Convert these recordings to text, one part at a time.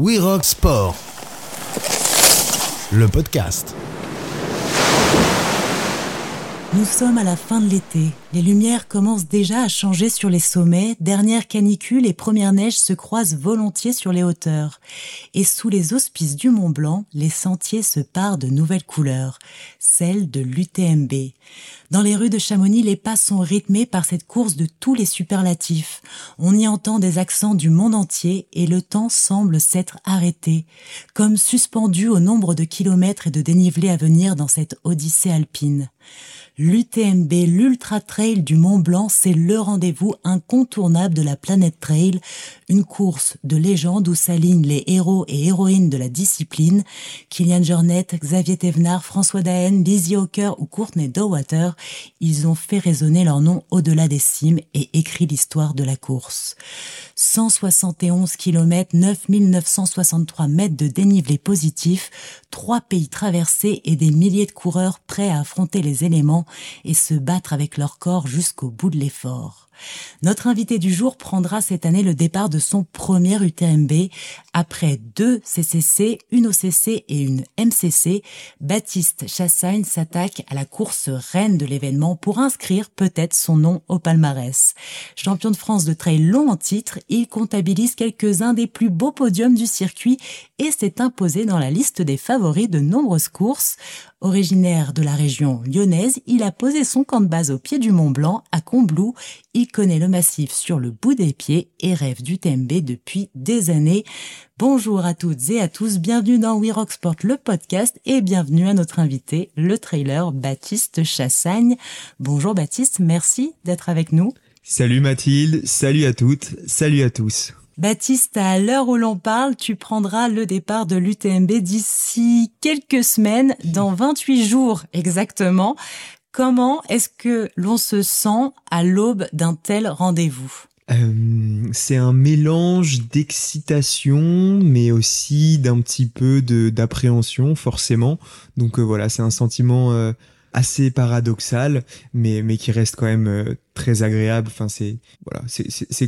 We Rock Sport, le podcast. Nous sommes à la fin de l'été. Les lumières commencent déjà à changer sur les sommets. Dernière canicule et première neige se croisent volontiers sur les hauteurs. Et sous les auspices du Mont Blanc, les sentiers se parent de nouvelles couleurs, celles de l'UTMB. Dans les rues de Chamonix, les pas sont rythmés par cette course de tous les superlatifs. On y entend des accents du monde entier et le temps semble s'être arrêté, comme suspendu au nombre de kilomètres et de dénivelés à venir dans cette odyssée alpine. L'UTMB, l'Ultra Trail du Mont Blanc, c'est le rendez-vous incontournable de la planète trail, une course de légende où s'alignent les héros et héroïnes de la discipline, Kylian Jornet, Xavier Thévenard, François Daen, Lizzie Hawker ou Courtney Dowater, ils ont fait résonner leur nom au-delà des cimes et écrit l'histoire de la course. 171 km, 9963 mètres de dénivelé positif, trois pays traversés et des milliers de coureurs prêts à affronter les éléments et se battre avec leur corps jusqu'au bout de l'effort. Notre invité du jour prendra cette année le départ de son premier UTMB. Après deux CCC, une OCC et une MCC, Baptiste Chassagne s'attaque à la course reine de l'événement pour inscrire peut-être son nom au palmarès. Champion de France de trail long en titre, il comptabilise quelques-uns des plus beaux podiums du circuit et s'est imposé dans la liste des favoris de nombreuses courses. Originaire de la région lyonnaise, il a posé son camp de base au pied du Mont Blanc, à Combloux. Connaît le massif sur le bout des pieds et rêve du TMB depuis des années. Bonjour à toutes et à tous, bienvenue dans We Rock Sport, le podcast, et bienvenue à notre invité, le trailer Baptiste Chassagne. Bonjour Baptiste, merci d'être avec nous. Salut Mathilde, salut à toutes, salut à tous. Baptiste, à l'heure où l'on parle, tu prendras le départ de l'UTMB d'ici quelques semaines, dans 28 jours exactement. Comment est-ce que l'on se sent à l'aube d'un tel rendez-vous? Euh, c'est un mélange d'excitation, mais aussi d'un petit peu d'appréhension, forcément. Donc euh, voilà, c'est un sentiment euh, assez paradoxal, mais, mais qui reste quand même très agréable. Enfin, c'est voilà,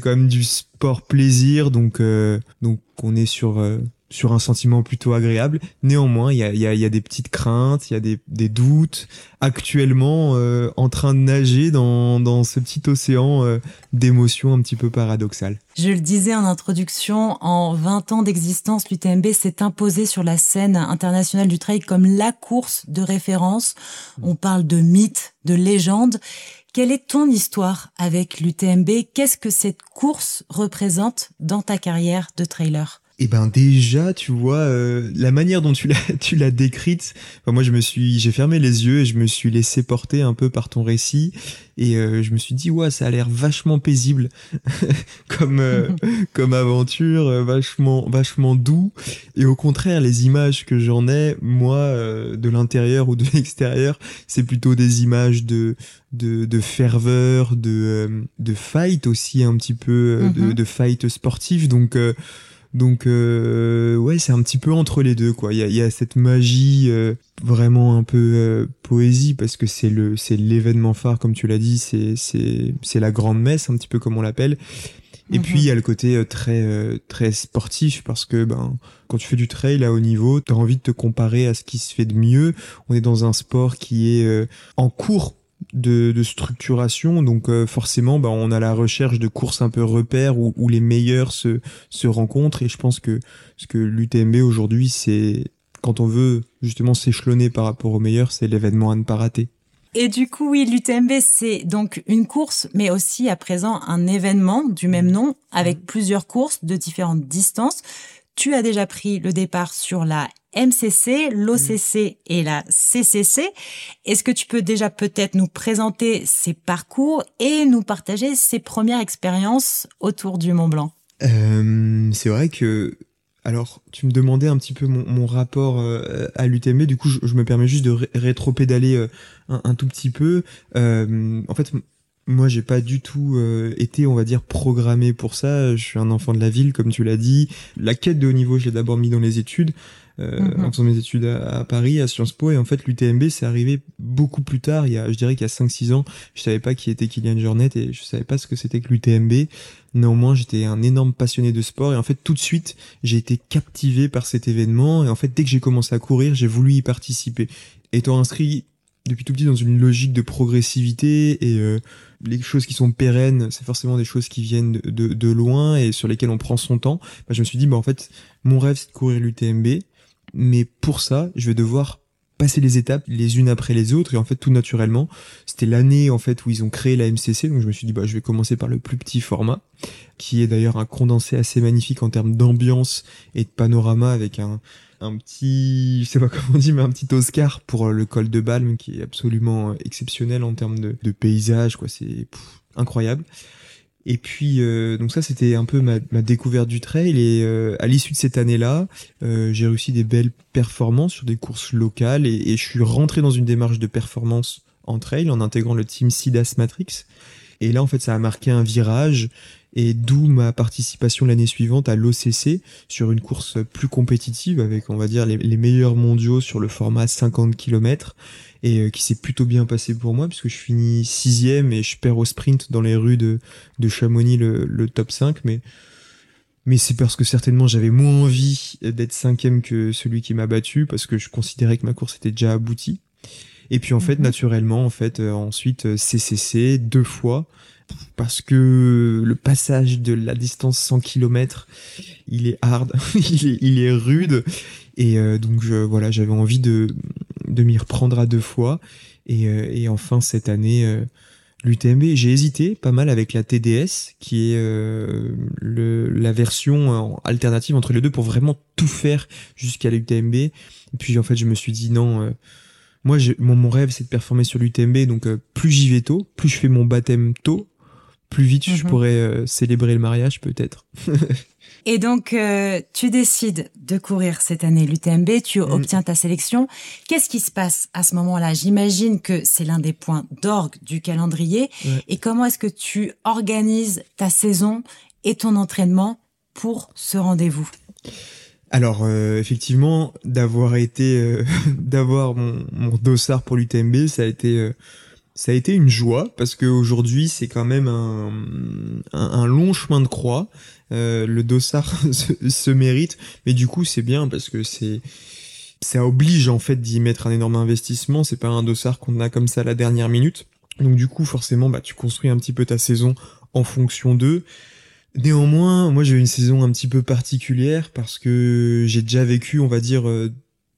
quand même du sport plaisir, donc on est sur sur un sentiment plutôt agréable. Néanmoins, il y a, y, a, y a, des petites craintes, il y a des, des doutes. Actuellement, euh, en train de nager dans, dans ce petit océan euh, d'émotions un petit peu paradoxales. Je le disais en introduction, en 20 ans d'existence, l'UTMB s'est imposé sur la scène internationale du trail comme la course de référence. On parle de mythe, de légende. Quelle est ton histoire avec l'UTMB Qu'est-ce que cette course représente dans ta carrière de trailer? Eh ben déjà, tu vois, euh, la manière dont tu l'as tu l'as décrite, moi je me suis j'ai fermé les yeux et je me suis laissé porter un peu par ton récit. Et euh, je me suis dit ouais, ça a l'air vachement paisible. Comme euh, comme aventure, vachement vachement doux. Et au contraire, les images que j'en ai moi de l'intérieur ou de l'extérieur, c'est plutôt des images de de, de ferveur, de de fight aussi un petit peu de, mm-hmm. de fight sportif. Donc donc euh, ouais, c'est un petit peu entre les deux quoi. Il y a, y a, cette magie euh, vraiment un peu euh, poésie parce que c'est le c'est l'événement phare comme tu l'as dit, c'est c'est c'est la grande messe un petit peu comme on l'appelle. Et mhm. puis il y a le côté très très sportif parce que ben quand tu fais du trail à haut niveau, tu as envie de te comparer à ce qui se fait de mieux. On est dans un sport qui est en cours de, de, structuration. Donc euh, forcément, bah, on a la recherche de courses un peu repères où, où les meilleurs se, se rencontrent. Et je pense que ce que l'UTMB aujourd'hui, c'est quand on veut justement s'échelonner par rapport aux meilleurs, c'est l'événement à ne pas rater. Et du coup, oui, l'UTMB, c'est donc une course, mais aussi à présent un événement du même nom, avec plusieurs courses de différentes distances. Tu as déjà pris le départ sur la MCC, l'OCC et la CCC. Est-ce que tu peux déjà peut-être nous présenter ces parcours et nous partager ces premières expériences autour du Mont Blanc? Euh, C'est vrai que alors, tu me demandais un petit peu mon, rapport euh, à l'UTMB, du coup, je, me permets juste de rétro-pédaler euh, un, tout petit peu. en fait, moi, j'ai pas du tout euh, été, on va dire, programmé pour ça. Je suis un enfant de la ville, comme tu l'as dit. La quête de haut niveau, je l'ai d'abord mis dans les études. Euh, mhm. en faisant mes études à, Paris, à Sciences Po, et en fait l'UTMB c'est arrivé beaucoup plus tard, il y a, je dirais qu'il y a 5-6 ans, je savais pas qui était Kylian Jornet et je savais pas ce que c'était que l'UTMB. Néanmoins, j'étais un énorme passionné de sport et en fait tout de suite, j'ai été captivé par cet événement et en fait dès que j'ai commencé à courir, j'ai voulu y participer. Étant inscrit depuis tout petit dans une logique de progressivité et euh, les choses qui sont pérennes, c'est forcément des choses qui viennent de, de, loin et sur lesquelles on prend son temps. Bah, je me suis dit, bah, en fait, mon rêve, c'est de courir l'UTMB. Mais pour ça, je vais devoir passer les étapes les unes après les autres et en fait tout naturellement c'était l'année en fait où ils ont créé la MCC donc je me suis dit bah je vais commencer par le plus petit format qui est d'ailleurs un condensé assez magnifique en termes d'ambiance et de panorama avec un un petit, je sais pas comment on dit, mais un petit Oscar pour euh, le col de Balme qui est absolument euh, exceptionnel en termes de, paysage, quoi. C'est incroyable. Et puis euh, donc ça c'était un peu ma, découverte du trail et à l'issue de cette année-là, j'ai réussi des belles performances sur des courses locales et, et, je suis rentré dans une démarche de performance en trail en intégrant le team Sidas Matrix. Et là en fait ça a marqué un virage. Et d'où ma participation l'année suivante à l'OCC sur une course plus compétitive avec on va dire les, meilleurs mondiaux sur le format 50 km et euh, qui s'est plutôt bien passé pour moi puisque je finis sixième et je perds au sprint dans les rues de, de Chamonix le, top 5 mais mais c'est parce que certainement j'avais moins envie d'être cinquième que celui qui m'a battu parce que je considérais que ma course était déjà aboutie et puis en fait mhm. naturellement en fait euh, ensuite CCC euh, deux fois parce que le passage de la distance 100 km, il est hard, il, est, rude. Et euh, donc je, voilà, j'avais envie de, de m'y reprendre à deux fois. Et, euh, et enfin cette année, euh, l'UTMB, j'ai hésité pas mal avec la TDS, qui est le, la version alternative entre les deux pour vraiment tout faire jusqu'à l'UTMB. Et puis en fait, je me suis dit non. Moi, mon, mon rêve, c'est de performer sur l'UTMB, donc plus j'y vais tôt, plus je fais mon baptême tôt, plus vite je mhm. pourrais euh, célébrer le mariage peut-être. Et donc, euh, tu décides de courir cette année l'UTMB, tu mm. obtiens ta sélection. Qu'est-ce qui se passe à ce moment-là? J'imagine que c'est l'un des points d'orgue du calendrier. Et comment est-ce que tu organises ta saison et ton entraînement pour ce rendez-vous? Alors euh, effectivement, d'avoir été, d'avoir mon, mon, dossard pour l'UTMB, ça a été ça a été une joie parce qu'aujourd'hui c'est quand même un, long chemin de croix. Euh, le dossard se, mérite, mais du coup c'est bien parce que c'est ça oblige en fait d'y mettre un énorme investissement. C'est pas un dossard qu'on a comme ça à la dernière minute. Donc du coup forcément bah tu construis un petit peu ta saison en fonction d'eux. Néanmoins, moi j'ai eu une saison un petit peu particulière parce que j'ai déjà vécu, on va dire, euh,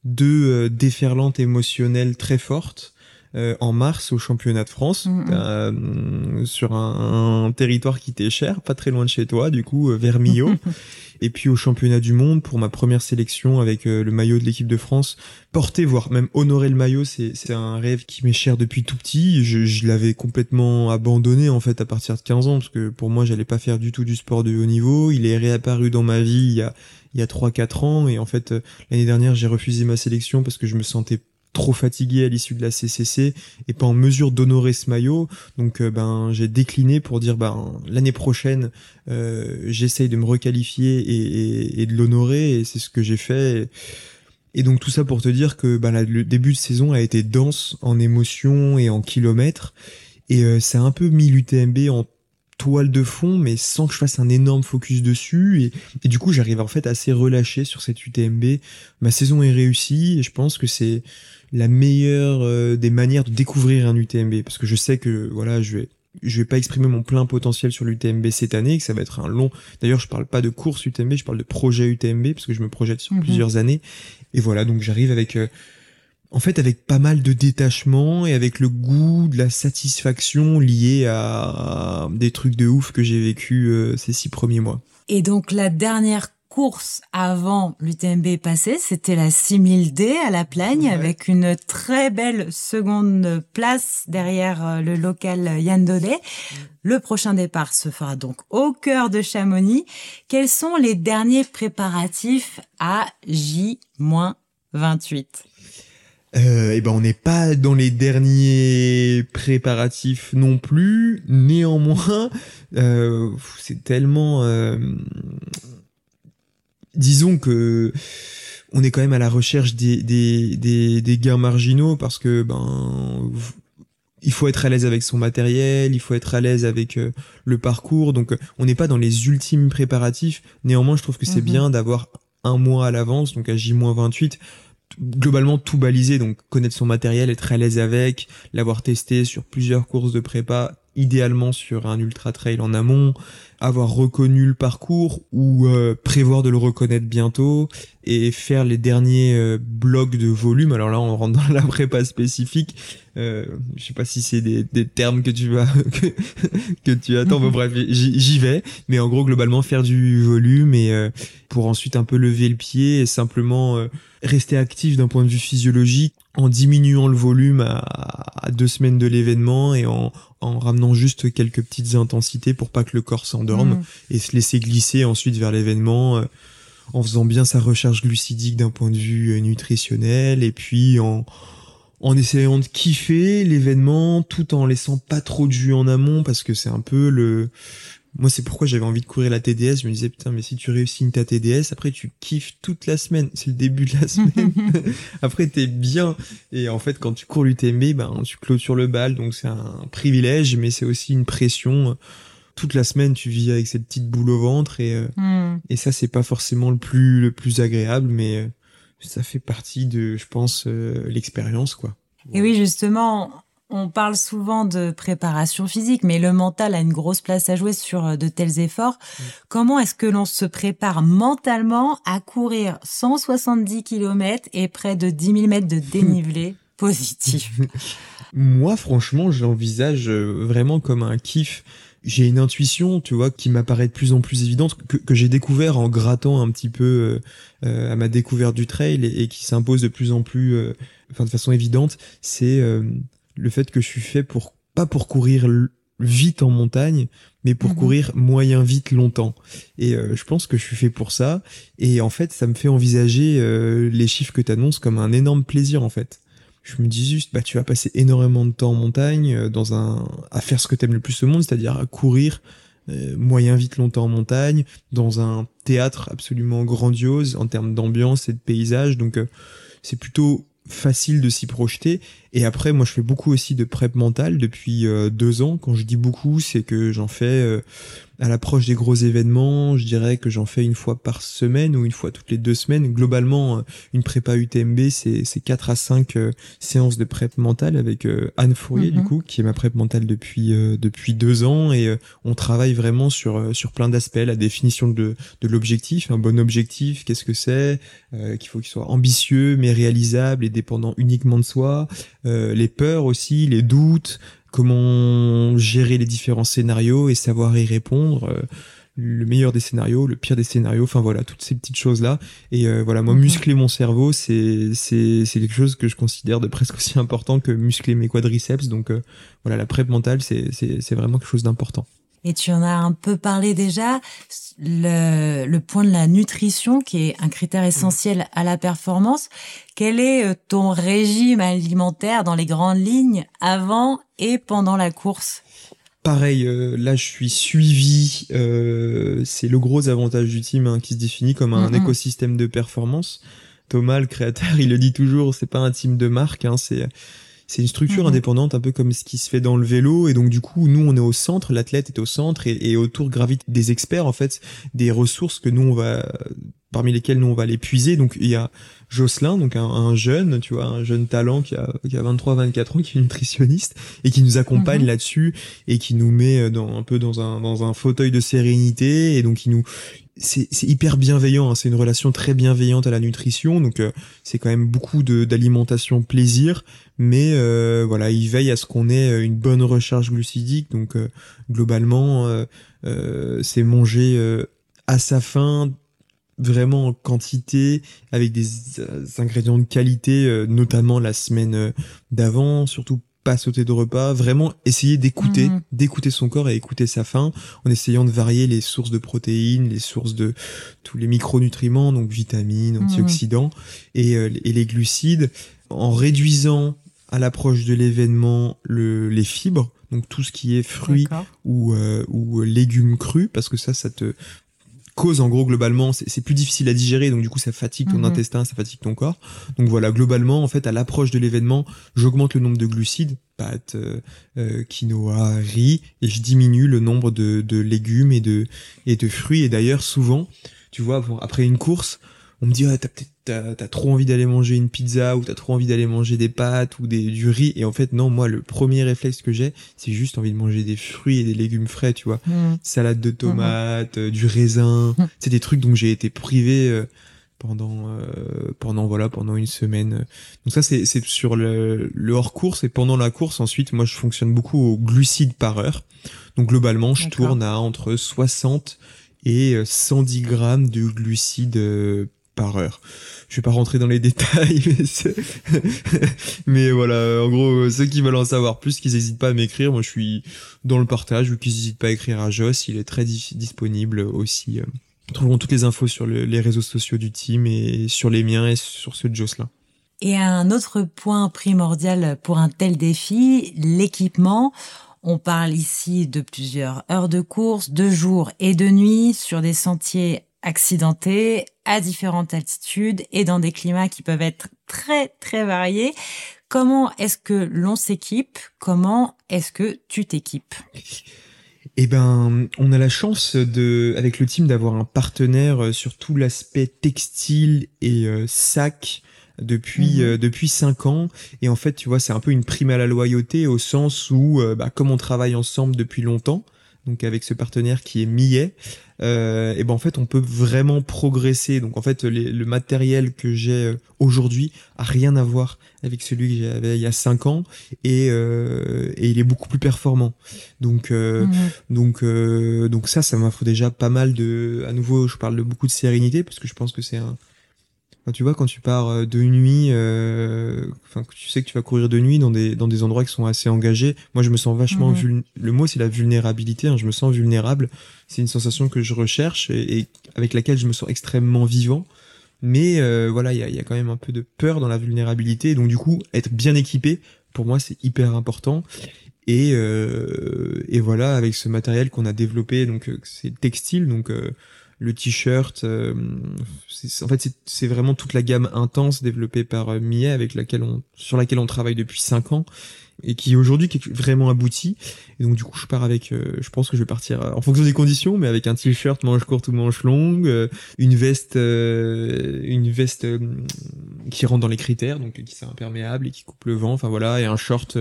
deux euh, déferlantes émotionnelles très fortes. Euh, en mars au championnat de France mm, mm. Euh, sur un, territoire qui t'est cher, pas très loin de chez toi, du coup euh, vers Millau. et puis au championnat du monde pour ma première sélection avec le maillot de l'équipe de France. Porter, voire même honorer le maillot, c'est un rêve qui m'est cher depuis tout petit. Je, je l'avais complètement abandonné en fait à partir de 15 ans parce que pour moi j'allais pas faire du tout du sport de haut niveau. Il est réapparu dans ma vie il y a il y a 3-4 ans et en fait l'année dernière j'ai refusé ma sélection parce que je me sentais trop fatigué à l'issue de la CCC et pas en mesure d'honorer ce maillot. Donc euh, ben j'ai décliné pour dire ben l'année prochaine euh, j'essaye de me requalifier et, et, de l'honorer et c'est ce que j'ai fait. Et, donc tout ça pour te dire que ben, le début de saison a été dense en émotions et en kilomètres et euh, ça a un peu mis l'UTMB en toile de fond, mais sans que je fasse un énorme focus dessus. Et, et du coup, j'arrive en fait assez relâché sur cette UTMB. Ma saison est réussie et je pense que c'est la meilleure euh, des manières de découvrir un UTMB parce que je sais que voilà je vais je vais pas exprimer mon plein potentiel sur l'UTMB cette année que ça va être un long d'ailleurs je parle pas de course UTMB je parle de projet UTMB parce que je me projette sur mhm. plusieurs années et voilà donc j'arrive avec euh, en fait avec pas mal de détachement et avec le goût de la satisfaction liée à, des trucs de ouf que j'ai vécu euh, ces six premiers mois et donc la dernière course avant l'UTMB passé, c'était la 6000D à la Plagne avec une très belle seconde place derrière euh, le local Yann Daudet. Mm. Le prochain départ se fera donc au cœur de Chamonix. Quels sont les derniers préparatifs à J-28 euh, et ben on n'est pas dans les derniers préparatifs non plus. Néanmoins, euh, c'est tellement, euh, disons que on est quand même à la recherche des, des, des, des gains marginaux parce que ben il faut être à l'aise avec son matériel, il faut être à l'aise avec euh, le parcours. Donc, on n'est pas dans les ultimes préparatifs. Néanmoins, je trouve que c'est Mhm. bien d'avoir un mois à l'avance, donc à J-28, globalement tout balisé, donc connaître son matériel, être à l'aise avec, l'avoir testé sur plusieurs courses de prépa, idéalement sur un ultra trail en amont, avoir reconnu le parcours ou euh, prévoir de le reconnaître bientôt et faire les derniers euh, blocs de volume. Alors là, on rentre dans la prépa spécifique. Euh, je sais pas si c'est des, des termes que tu vas que, que tu attends. Bon, bref, j'y j'y vais. Mais en gros, globalement, faire du volume et euh, pour ensuite un peu lever le pied et simplement euh, rester actif d'un point de vue physiologique en diminuant le volume à, à deux semaines de l'événement et en, en ramenant juste quelques petites intensités pour pas que le corps s'endorme Mhm. et se laisser glisser ensuite vers l'événement euh, en faisant bien sa recharge glucidique d'un point de vue euh, nutritionnel et puis en en essayant de kiffer l'événement tout en laissant pas trop de jus en amont parce que c'est un peu le moi c'est pourquoi j'avais envie de courir la TDS je me disais putain mais si tu réussis une ta TDS après tu kiffes toute la semaine. C'est le début de la semaine. Après t'es bien. Et en fait quand tu cours l'UTMB ben tu clôtures le bal. Donc c'est un privilège mais c'est aussi une pression. Toute la semaine tu vis avec cette petite boule au ventre. Et euh, Mhm. et ça c'est pas forcément le plus le plus agréable mais euh, ça fait partie de je pense euh, l'expérience quoi. Et oui, justement, on parle souvent de préparation physique, mais le mental a une grosse place à jouer sur euh, de tels efforts. Comment est-ce que l'on se prépare mentalement à courir 170 km et près de 10 000 mètres de dénivelé positif? Moi, franchement, je l'envisage euh, vraiment comme un kiff. J'ai une intuition, tu vois, qui m'apparaît de plus en plus évidente, que, que j'ai découvert en grattant un petit peu euh, euh, à ma découverte du trail et, et qui s'impose de plus en plus, euh, enfin de façon évidente, c'est euh, le fait que je suis fait pour pas pour courir vite en montagne, mais pour Mhm. courir moyen vite longtemps. Et euh, je pense que je suis fait pour ça. Et en fait, ça me fait envisager euh, les chiffres que tu annonces comme un énorme plaisir en fait je me dis juste bah tu vas passer énormément de temps en montagne euh, dans un à faire ce que t'aimes le plus au monde c'est-à-dire à courir moyen vite longtemps en montagne dans un théâtre absolument grandiose en termes d'ambiance et de paysage donc c'est plutôt facile de s'y projeter et après moi je fais beaucoup aussi de prep mentale depuis euh, deux ans. Quand je dis beaucoup c'est que j'en fais euh, à l'approche des gros événements. Je dirais que j'en fais une fois par semaine ou une fois toutes les deux semaines. Globalement euh, une prépa UTMB c'est c'est quatre à cinq euh, séances de prep mentale avec Anne Fourier Mhm. du coup qui est ma prep mentale depuis depuis deux ans. Et on travaille vraiment sur sur plein d'aspects. La définition de de l'objectif un bon objectif qu'est-ce que c'est qu'il faut qu'il soit ambitieux mais réalisable et dépendant uniquement de soi euh, les peurs aussi les doutes comment gérer les différents scénarios et savoir y répondre euh, le meilleur des scénarios, le pire des scénarios, enfin voilà, toutes ces petites choses-là. Et euh, voilà, moi, Mhm. muscler mon cerveau, c'est c'est c'est quelque chose que je considère de presque aussi important que muscler mes quadriceps. Donc euh, voilà, la prep mentale, c'est c'est c'est vraiment quelque chose d'important. Et tu en as un peu parlé déjà, le, le point de la nutrition qui est un critère essentiel à la performance. Quel est euh, ton régime alimentaire dans les grandes lignes avant et pendant la course? Pareil, euh, là je suis suivi, euh, c'est le gros avantage du team hein, qui se définit comme un Mhm. écosystème de performance. Thomas, le créateur, il le dit toujours, c'est pas un team de marque, hein, c'est c'est une structure Mhm. indépendante, un peu comme ce qui se fait dans le vélo. Et donc du coup, nous on est au centre, l'athlète est au centre et, et autour gravitent des experts en fait, des ressources que nous on va parmi lesquelles nous on va les puiser. Donc il y a Jocelyn, donc un, un jeune, tu vois, un jeune talent qui a, qui a 23-24 ans, qui est nutritionniste et qui nous accompagne Mhm. là-dessus et qui nous met dans, un peu dans un, dans un fauteuil de sérénité et donc il nous c'est hyper bienveillant hein. c'est une relation très bienveillante à la nutrition donc euh, c'est quand même beaucoup d'alimentation plaisir mais euh, voilà il veille à ce qu'on ait euh, une bonne recharge glucidique donc euh, globalement euh, euh, c'est manger à sa faim vraiment en quantité avec des ingrédients de qualité notamment la semaine d'avant surtout pas sauter de repas, vraiment essayer d'écouter, Mhm. d'écouter son corps et écouter sa faim, en essayant de varier les sources de protéines, les sources de tous les micronutriments, donc vitamines, Mhm. antioxydants et, euh, et les glucides, en réduisant à l'approche de l'événement le, les fibres, donc tout ce qui est fruits ou, euh, ou légumes crus, parce que ça, ça te cause en gros globalement, c'est plus difficile à digérer, donc du coup ça fatigue ton mhm. intestin, ça fatigue ton corps. Donc voilà, globalement, en fait, à l'approche de l'événement, j'augmente le nombre de glucides, pâtes, euh, euh, quinoa, riz, et je diminue le nombre de, de légumes et de, et de fruits. Et d'ailleurs, souvent, tu vois, après une course, on me dit ah, t'as peut-être t'as, trop envie d'aller manger une pizza ou t'as trop envie d'aller manger des pâtes ou des du riz. Et en fait non moi le premier réflexe que j'ai c'est juste envie de manger des fruits et des légumes frais tu vois. Mmh. salade de tomates euh, du raisin. Mmh. c'est des trucs dont j'ai été privé euh, pendant euh, pendant voilà pendant une semaine. Donc ça c'est c'est sur le, le hors course et pendant la course ensuite moi je fonctionne beaucoup au glucides par heure. Donc globalement je tourne à entre 60 et 110 grammes de glucides par heure. Je vais pas rentrer dans les détails, mais, voilà, en gros, ceux qui veulent en savoir plus, qu'ils n'hésitent pas à m'écrire. Moi, je suis dans le partage, ou qu'ils n'hésitent pas à écrire à Joss, il est très disponible aussi. Euh. Trouveront toutes les infos sur les réseaux sociaux du team et sur les miens et sur ceux de Joss là. Et un autre point primordial pour un tel défi, l'équipement. On parle ici de plusieurs heures de course, de jour et de nuit sur des sentiers accidentés à différentes altitudes et dans des climats qui peuvent être très très variés. Comment est-ce que l'on s'équipe? Comment est-ce que tu t'équipes? Eh ben, on a la chance de, avec le team, d'avoir un partenaire euh, sur tout l'aspect textile et euh, sac depuis mhm. euh, depuis cinq ans et en fait tu vois c'est un peu une prime à la loyauté au sens où bah, comme on travaille ensemble depuis longtemps donc avec ce partenaire qui est Millet, euh, et ben en fait on peut vraiment progresser. Donc en fait le matériel que j'ai euh, aujourd'hui a rien à voir avec celui que j'avais il y a cinq ans et, euh, et il est beaucoup plus performant. Donc euh, mhm. donc donc ça ça m'offre déjà pas mal de. À nouveau je parle de beaucoup de sérénité parce que je pense que c'est un tu vois, quand tu pars euh, de nuit, euh, enfin, tu sais que tu vas courir de nuit dans des, dans des endroits qui sont assez engagés. Moi, je me sens vachement mhm. Le mot, c'est la vulnérabilité. Hein, je me sens vulnérable. C'est une sensation que je recherche et, avec laquelle je me sens extrêmement vivant. Mais euh, voilà, il y a, y a, quand même un peu de peur dans la vulnérabilité. Donc, du coup, être bien équipé, pour moi, c'est hyper important. Et, euh, et voilà, avec ce matériel qu'on a développé, donc c'est textile, donc le t-shirt. Euh, en fait, c'est vraiment toute la gamme intense développée par euh, Millet, avec laquelle on, sur laquelle on travaille depuis 5 ans et qui aujourd'hui est vraiment abouti. Et donc du coup, je pars avec, euh, je pense que je vais partir en fonction des conditions, mais avec un t-shirt manche courte ou manche longue, une veste, une veste qui rentre dans les critères, donc qui est imperméable et qui coupe le vent. Enfin voilà, et un short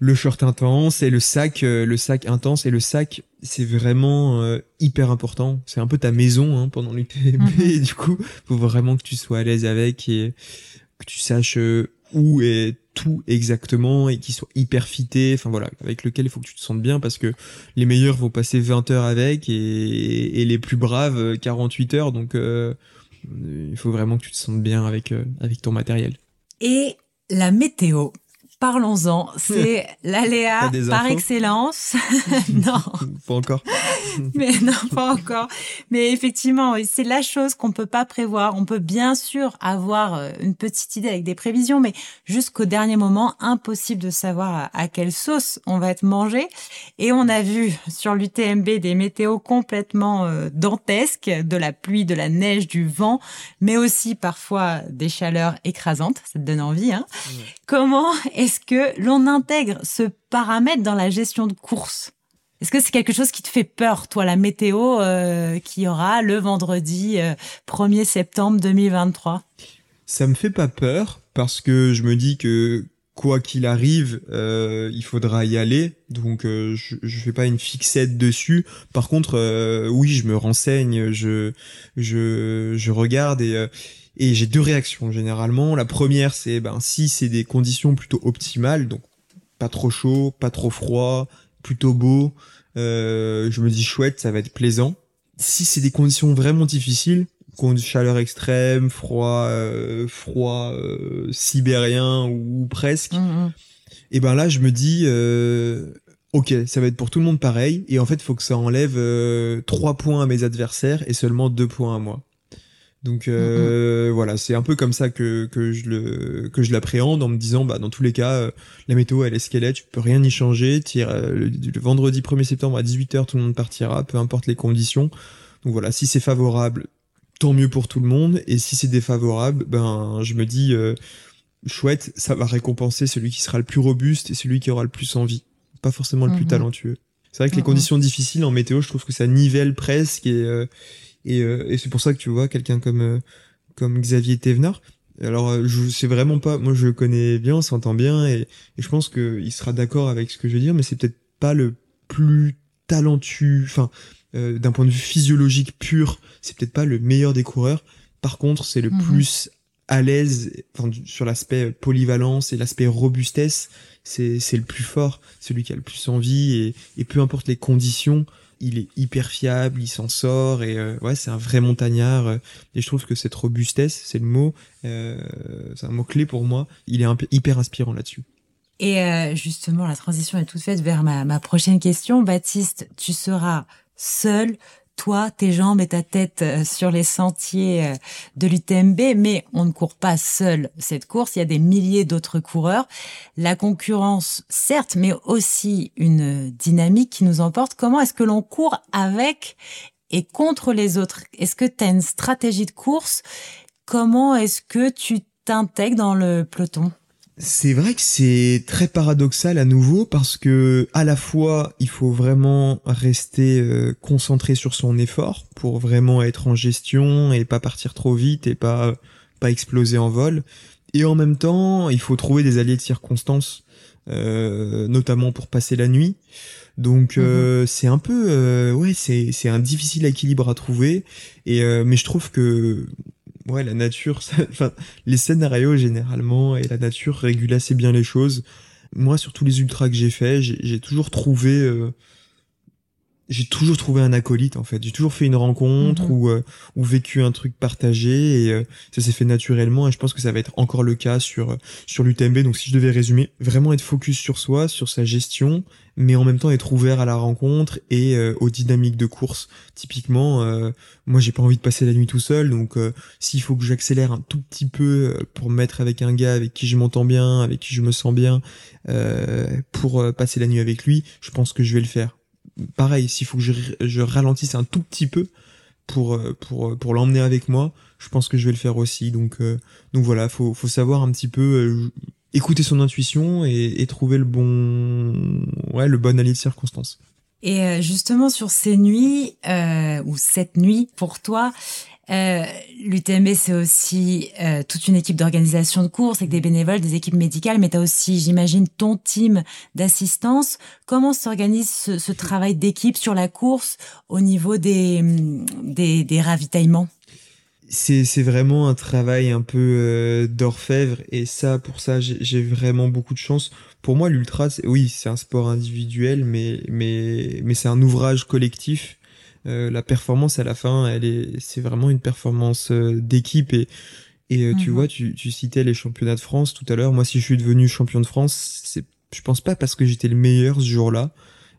le short intense et le sac, euh, le sac intense et le sac, c'est vraiment euh, hyper important. C'est un peu ta maison hein, pendant l'UTMB. Et du coup, faut vraiment que tu sois à l'aise avec et que tu saches euh, où est tout exactement et qu'il soit hyper fité. Enfin voilà, avec lequel il faut que tu te sentes bien parce que les meilleurs vont passer 20 heures avec et, et les plus braves 48 heures. Donc il faut vraiment que tu te sentes bien avec avec ton matériel. Et la météo. Parlons-en, c'est l'aléa par excellence. non. Pas encore. Mais non, pas encore. Mais effectivement, c'est la chose qu'on peut pas prévoir. On peut bien sûr avoir euh, une petite idée avec des prévisions, mais jusqu'au dernier moment, impossible de savoir à quelle sauce on va être mangé. Et on a vu sur l'UTMB des météos complètement euh, dantesques, de la pluie, de la neige, du vent, mais aussi parfois des chaleurs écrasantes. Ça te donne envie, hein? Comment est-ce que l'on intègre ce paramètre dans la gestion de course? Est-ce que c'est quelque chose qui te fait peur, toi, la météo euh, qui aura le vendredi 1er euh, septembre 2023 Ça me fait pas peur parce que je me dis que quoi qu'il arrive, euh, il faudra y aller. Donc je, je fais pas une fixette dessus. Par contre, oui, je me renseigne, je je je regarde et et j'ai deux réactions généralement. La première, c'est ben si c'est des conditions plutôt optimales, donc pas trop chaud, pas trop froid, plutôt beau, euh, je me dis chouette, ça va être plaisant. Si c'est des conditions vraiment difficiles, chaleur extrême, froid, euh, froid euh, sibérien ou presque, mmh, mmh. et ben là je me dis euh, ok, ça va être pour tout le monde pareil, et en fait faut que ça enlève trois points à mes adversaires et seulement deux points à moi. Donc euh, voilà, c'est un peu comme ça que, que je le que je l'appréhende en me disant bah dans tous les cas euh, la météo elle est ce qu'elle est, tu peux rien y changer. Tire, euh, le, vendredi 1er septembre à 18h tout le monde partira, peu importe les conditions. Donc voilà, si c'est favorable, tant mieux pour tout le monde et si c'est défavorable, ben je me dis chouette, ça va récompenser celui qui sera le plus robuste et celui qui aura le plus envie, pas forcément le plus mhm. talentueux. C'est vrai que les conditions difficiles en météo, je trouve que ça nivelle presque et et, euh, et c'est pour ça que tu vois quelqu'un comme euh, comme Xavier Thévenard. Alors, euh, je sais vraiment pas. Moi, je le connais bien, on s'entend bien, et, et, je pense qu'il sera d'accord avec ce que je veux dire, mais c'est peut-être pas le plus talentueux. Enfin, d'un point de vue physiologique pur, c'est peut-être pas le meilleur des coureurs. Par contre, c'est le mhm. plus à l'aise enfin, sur l'aspect polyvalence et l'aspect robustesse. C'est c'est le plus fort, celui qui a le plus envie, et, et peu importe les conditions il est hyper fiable, il s'en sort et euh, ouais, c'est un vrai montagnard. Euh, et je trouve que cette robustesse, c'est le mot, euh, c'est un mot clé pour moi. Il est hyper inspirant là-dessus. Et justement, la transition est toute faite vers ma, ma prochaine question. Baptiste, tu seras seul toi, tes jambes et ta tête euh, sur les sentiers euh, de l'UTMB, mais on ne court pas seul cette course, il y a des milliers d'autres coureurs. La concurrence, certes, mais aussi une dynamique qui nous emporte. Comment est-ce que l'on court avec et contre les autres? Est-ce que tu as une stratégie de course? Comment est-ce que tu t'intègres dans le peloton? C'est vrai que c'est très paradoxal à nouveau parce que à la fois il faut vraiment rester euh, concentré sur son effort pour vraiment être en gestion et pas partir trop vite et pas pas exploser en vol. Et en même temps il faut trouver des alliés de circonstances euh, notamment pour passer la nuit. Donc euh, mhm. c'est un peu ouais c'est c'est un difficile équilibre à trouver. Et mais je trouve que ouais, la nature, enfin, les scénarios généralement et la nature régulent assez bien les choses. Moi, sur tous les ultras que j'ai fait, j'ai toujours trouvé, euh, j'ai toujours trouvé un acolyte en fait. J'ai toujours fait une rencontre mhm. ou, euh, ou vécu un truc partagé et euh, ça s'est fait naturellement. Et je pense que ça va être encore le cas sur sur l'UTMB. Donc, si je devais résumer, vraiment être focus sur soi, sur sa gestion mais en même temps être ouvert à la rencontre et euh, aux dynamiques de course. Typiquement, euh, moi j'ai pas envie de passer la nuit tout seul, donc euh, s'il faut que j'accélère un tout petit peu pour me mettre avec un gars avec qui je m'entends bien, avec qui je me sens bien, pour passer la nuit avec lui, je pense que je vais le faire. Pareil, s'il faut que je, je, ralentisse un tout petit peu pour pour pour l'emmener avec moi, je pense que je vais le faire aussi. Donc donc voilà, faut faut savoir un petit peu écouter son intuition et, trouver le bon, ouais, le bon allié de circonstances. Et euh, justement sur ces nuits euh, ou cette nuit pour toi, euh, l'UTMB c'est aussi euh, toute une équipe d'organisation de courses avec des bénévoles, des équipes médicales, mais tu as aussi, j'imagine, ton team d'assistance. Comment s'organise ce, ce, travail d'équipe sur la course au niveau des, des, des ravitaillements? C'est vraiment un travail un peu euh, d'orfèvre et ça pour ça j'ai vraiment beaucoup de chance. Pour moi l'ultra oui c'est un sport individuel mais mais mais c'est un ouvrage collectif. Euh, la performance à la fin elle est c'est vraiment une performance euh, d'équipe et et tu mhm. vois tu, tu citais les championnats de France tout à l'heure. Moi si je suis devenu champion de France c'est je pense pas parce que j'étais le meilleur ce jour-là.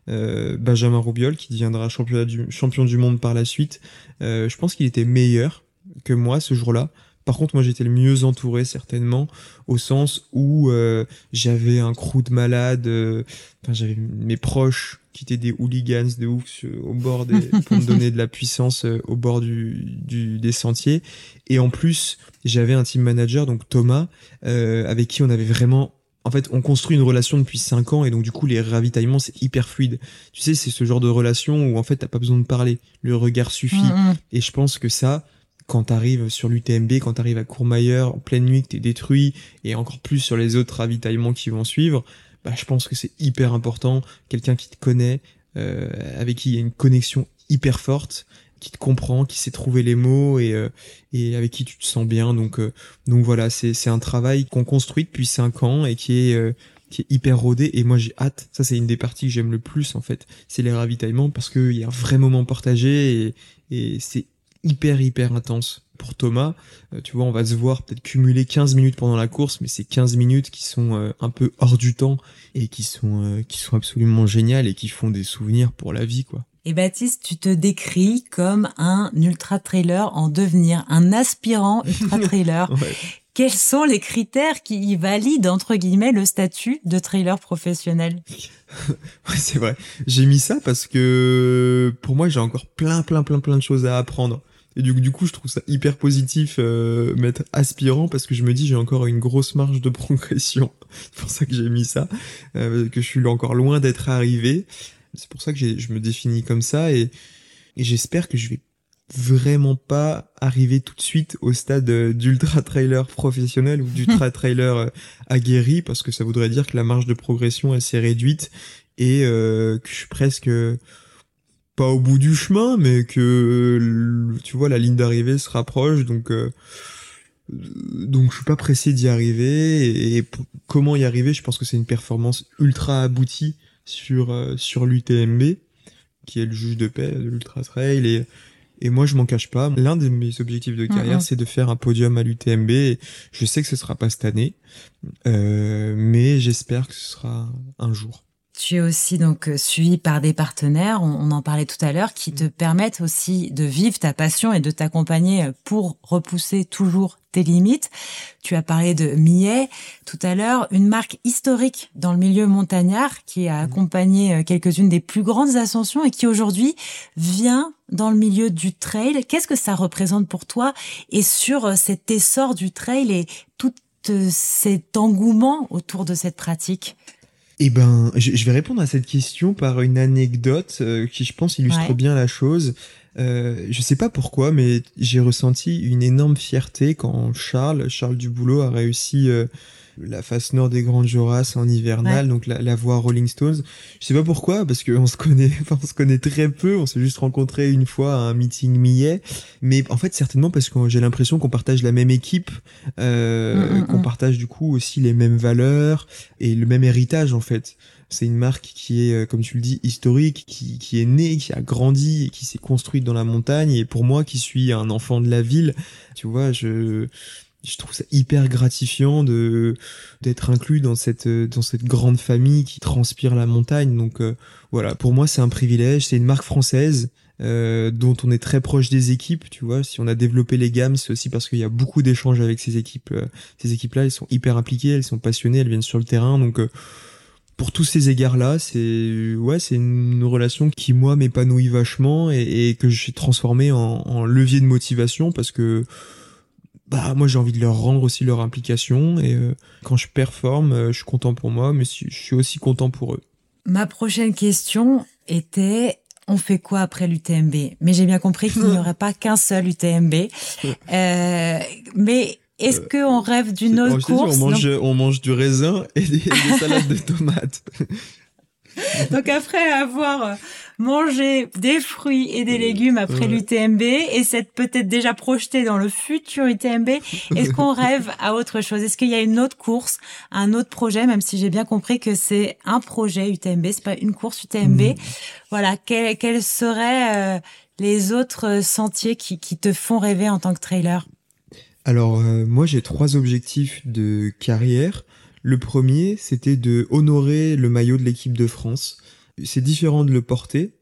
Benjamin Roubiol qui deviendra champion du, champion du monde par la suite je pense qu'il était meilleur que moi ce jour-là. Par contre, moi, j'étais le mieux entouré certainement, au sens où euh, j'avais un crew de malades, euh, enfin, j'avais mes proches qui étaient des hooligans de ouf au bord des, pour me donner de la puissance euh, au bord du, du, des sentiers. Et en plus, j'avais un team manager, donc Thomas, avec qui on avait vraiment en fait, on construit une relation depuis 5 ans et donc du coup les ravitaillements c'est hyper fluide. Tu sais, c'est ce genre de relation où en fait t'as pas besoin de parler, le regard suffit. Mm, mm. Et je pense que ça, quand t'arrives sur l'UTMB, quand t'arrives à Courmayeur en pleine nuit, que t'es détruit, et encore plus sur les autres ravitaillements qui vont suivre, bah, je pense que c'est hyper important. Quelqu'un qui te connaît, euh, avec qui il y a une connexion hyper forte, qui te comprend, qui sait trouver les mots et, euh, et avec qui tu te sens bien. Donc, euh, donc voilà, c'est, un travail qu'on construit depuis cinq ans et qui est, euh, qui est hyper rodé. Et moi, j'ai hâte. Ça, c'est une des parties que j'aime le plus, en fait. C'est les ravitaillements parce qu'il y a un vrai moment partagé et, et c'est hyper hyper intense pour Thomas. Euh, tu vois, on va se voir peut-être cumuler 15 minutes pendant la course, mais c'est 15 minutes qui sont euh, un peu hors du temps et qui sont euh, qui sont absolument géniales et qui font des souvenirs pour la vie quoi. Et Baptiste, tu te décris comme un ultra trailer en devenir, un aspirant ultra trailer. Quels sont les critères qui valident entre guillemets le statut de trailer professionnel? Ouais, c'est vrai. J'ai mis ça parce que pour moi, j'ai encore plein, plein, plein, plein de choses à apprendre. Et du, du coup, je trouve ça hyper positif euh, mettre aspirant parce que je me dis j'ai encore une grosse marge de progression. c'est pour ça que j'ai mis ça, euh, que je suis encore loin d'être arrivé. C'est pour ça que je me définis comme ça et, et j'espère que je vais vraiment pas arriver tout de suite au stade euh, d'ultra trailer professionnel ou d'ultra trailer euh, aguerri parce que ça voudrait dire que la marge de progression elle s'est réduite et euh, que je suis presque pas au bout du chemin, mais que tu vois la ligne d'arrivée se rapproche, donc euh, donc je suis pas pressé d'y arriver. Et, comment y arriver? Je pense que c'est une performance ultra aboutie sur euh, sur l'UTMB, qui est le juge de paix de l'ultra trail et et moi, je m'en cache pas. L'un de mes objectifs de carrière, c'est de faire un podium à l'UTMB. Je sais que ce sera pas cette année, euh, mais j'espère que ce sera un jour. Tu es aussi donc euh, suivi par des partenaires, on, en parlait tout à l'heure, qui te permettent aussi de vivre ta passion et de t'accompagner euh, pour repousser toujours tes limites. Tu as parlé de Millet tout à l'heure, une marque historique dans le milieu montagnard qui a accompagné euh, quelques-unes des plus grandes ascensions et qui aujourd'hui vient dans le milieu du trail. Qu'est-ce que ça représente pour toi et sur cet essor du trail et tout cet engouement autour de cette pratique? Eh ben, je, vais répondre à cette question par une anecdote euh, qui, je pense, illustre bien la chose. Euh, je sais pas pourquoi, mais j'ai ressenti une énorme fierté quand Charles, Charles Duboulot, a réussi euh, la face nord des Grandes Jorasses en hivernal, donc la, la, voie Rolling Stones. Je sais pas pourquoi, parce qu'on se connaît, enfin, on se connaît très peu, on s'est juste rencontré une fois à un meeting millet, mais en fait certainement parce que j'ai l'impression qu'on partage la même équipe, euh, mm, mm, qu'on mm. partage du coup aussi les mêmes valeurs et le même héritage en fait. C'est une marque qui est, euh, comme tu le dis, historique, qui, qui est née, qui a grandi, et qui s'est construite dans la montagne. Et pour moi, qui suis un enfant de la ville, tu vois, je je trouve ça hyper gratifiant de d'être inclus dans cette dans cette grande famille qui transpire la montagne. Donc euh, voilà. Pour moi c'est un privilège. C'est une marque française euh, dont on est très proche des équipes tu vois. Si on a développé les gammes c'est aussi parce qu'il y a beaucoup d'échanges avec ces équipes euh, ces équipes là elles sont hyper impliquées elles sont passionnées elles viennent sur le terrain. Donc pour tous ces égards-là, c'est ouais, c'est une relation qui moi m'épanouit vachement et, et, que j'ai transformé en, en levier de motivation parce que bah moi j'ai envie de leur rendre aussi leur implication et euh, quand je performe, euh, je suis content pour moi, mais je suis aussi content pour eux. Ma prochaine question était on fait quoi après l'UTMB Mais j'ai bien compris qu'il n'y aurait pas qu'un seul UTMB. Euh, mais est-ce qu'on rêve d'une autre course on, mange, on mange du raisin et des, des salades de tomates. Donc après avoir mangé des fruits et des légumes après l'UTMB et s'être peut-être déjà projeté dans le futur UTMB, est-ce qu'on rêve à autre chose? Est-ce qu'il y a une autre course, un autre projet, même si j'ai bien compris que c'est un projet UTMB, c'est pas une course UTMB. Hmm. Voilà, quels, seraient euh, les autres sentiers qui, qui te font rêver en tant que trailer? Alors euh, moi j'ai trois objectifs de carrière. Le premier, c'était de honorer le maillot de l'équipe de France. C'est différent de le porter.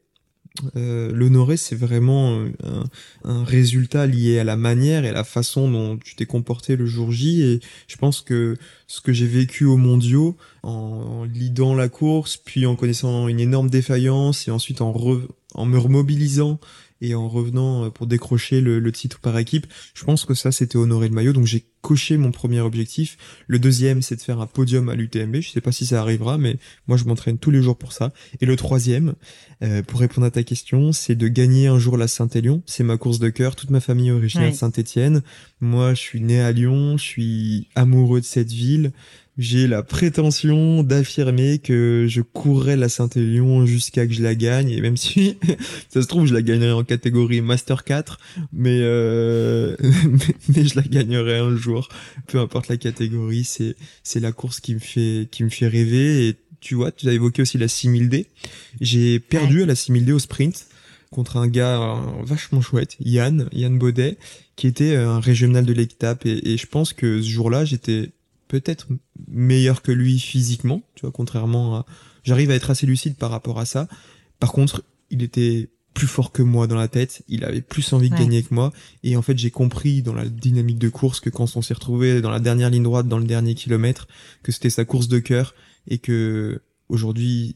Euh, L'honorer, c'est vraiment un, un, résultat lié à la manière et la façon dont tu t'es comporté le jour J. Et je pense que ce que j'ai vécu aux mondiaux, en, en lidant la course, puis en connaissant une énorme défaillance et ensuite en, en me remobilisant et en revenant euh, pour décrocher le, titre par équipe, je pense que ça c'était honorer le maillot. Donc j'ai coché mon premier objectif. Le deuxième c'est de faire un podium à l'UTMB. Je sais pas si ça arrivera, mais moi je m'entraîne tous les jours pour ça. Et le troisième, euh, pour répondre à ta question, c'est de gagner un jour la Saint-Élion. C'est ma course de cœur. Toute ma famille est originaire de Saint-Étienne. Moi je suis né à Lyon. Je suis amoureux de cette ville j'ai la prétention d'affirmer que je courrai la Saint-Élion jusqu'à que je la gagne et même si ça se trouve je la gagnerai en catégorie Master 4 mais, euh, mais, je la gagnerai un jour peu importe la catégorie c'est c'est la course qui me fait qui me fait rêver. Et tu vois tu as évoqué aussi la 6000D j'ai perdu à la 6000D au sprint contre un gars euh, vachement chouette Yann Yann Baudet qui était un régional de l'étape. Et, et je pense que ce jour-là j'étais peut-être meilleur que lui physiquement, tu vois, contrairement à... J'arrive à être assez lucide par rapport à ça. Par contre, il était plus fort que moi dans la tête, il avait plus envie de gagner que moi, et en fait j'ai compris dans la dynamique de course que quand on s'est retrouvé dans la dernière ligne droite, dans le dernier kilomètre, que c'était sa course de cœur, et que aujourd'hui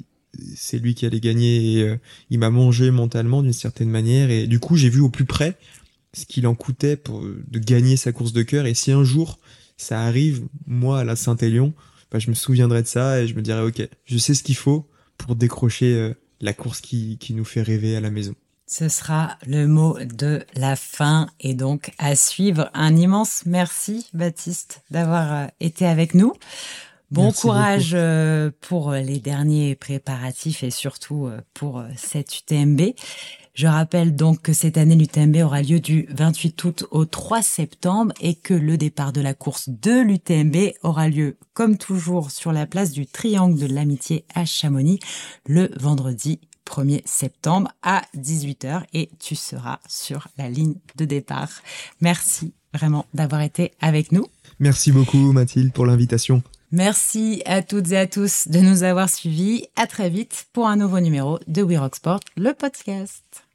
c'est lui qui allait gagner, et euh, il m'a mangé mentalement d'une certaine manière, et du coup j'ai vu au plus près ce qu'il en coûtait pour de gagner sa course de cœur, et si un jour ça arrive, moi à la Saint-Élion, bah, je me souviendrai de ça et je me dirai ok, je sais ce qu'il faut pour décrocher euh, la course qui, qui nous fait rêver à la maison. Ce sera le mot de la fin et donc à suivre. Un immense merci Baptiste d'avoir euh, été avec nous. Bon courage euh, pour les derniers préparatifs et surtout pour cette UTMB. Je rappelle donc que cette année, l'UTMB aura lieu du 28 août au 3 septembre et que le départ de la course de l'UTMB aura lieu, comme toujours, sur la place du Triangle de l'Amitié à Chamonix le vendredi 1er septembre à 18h et tu seras sur la ligne de départ. Merci vraiment d'avoir été avec nous. Merci beaucoup Mathilde pour l'invitation. Merci à toutes et à tous de nous avoir suivis. À très vite pour un nouveau numéro de We Rock Sport, le podcast.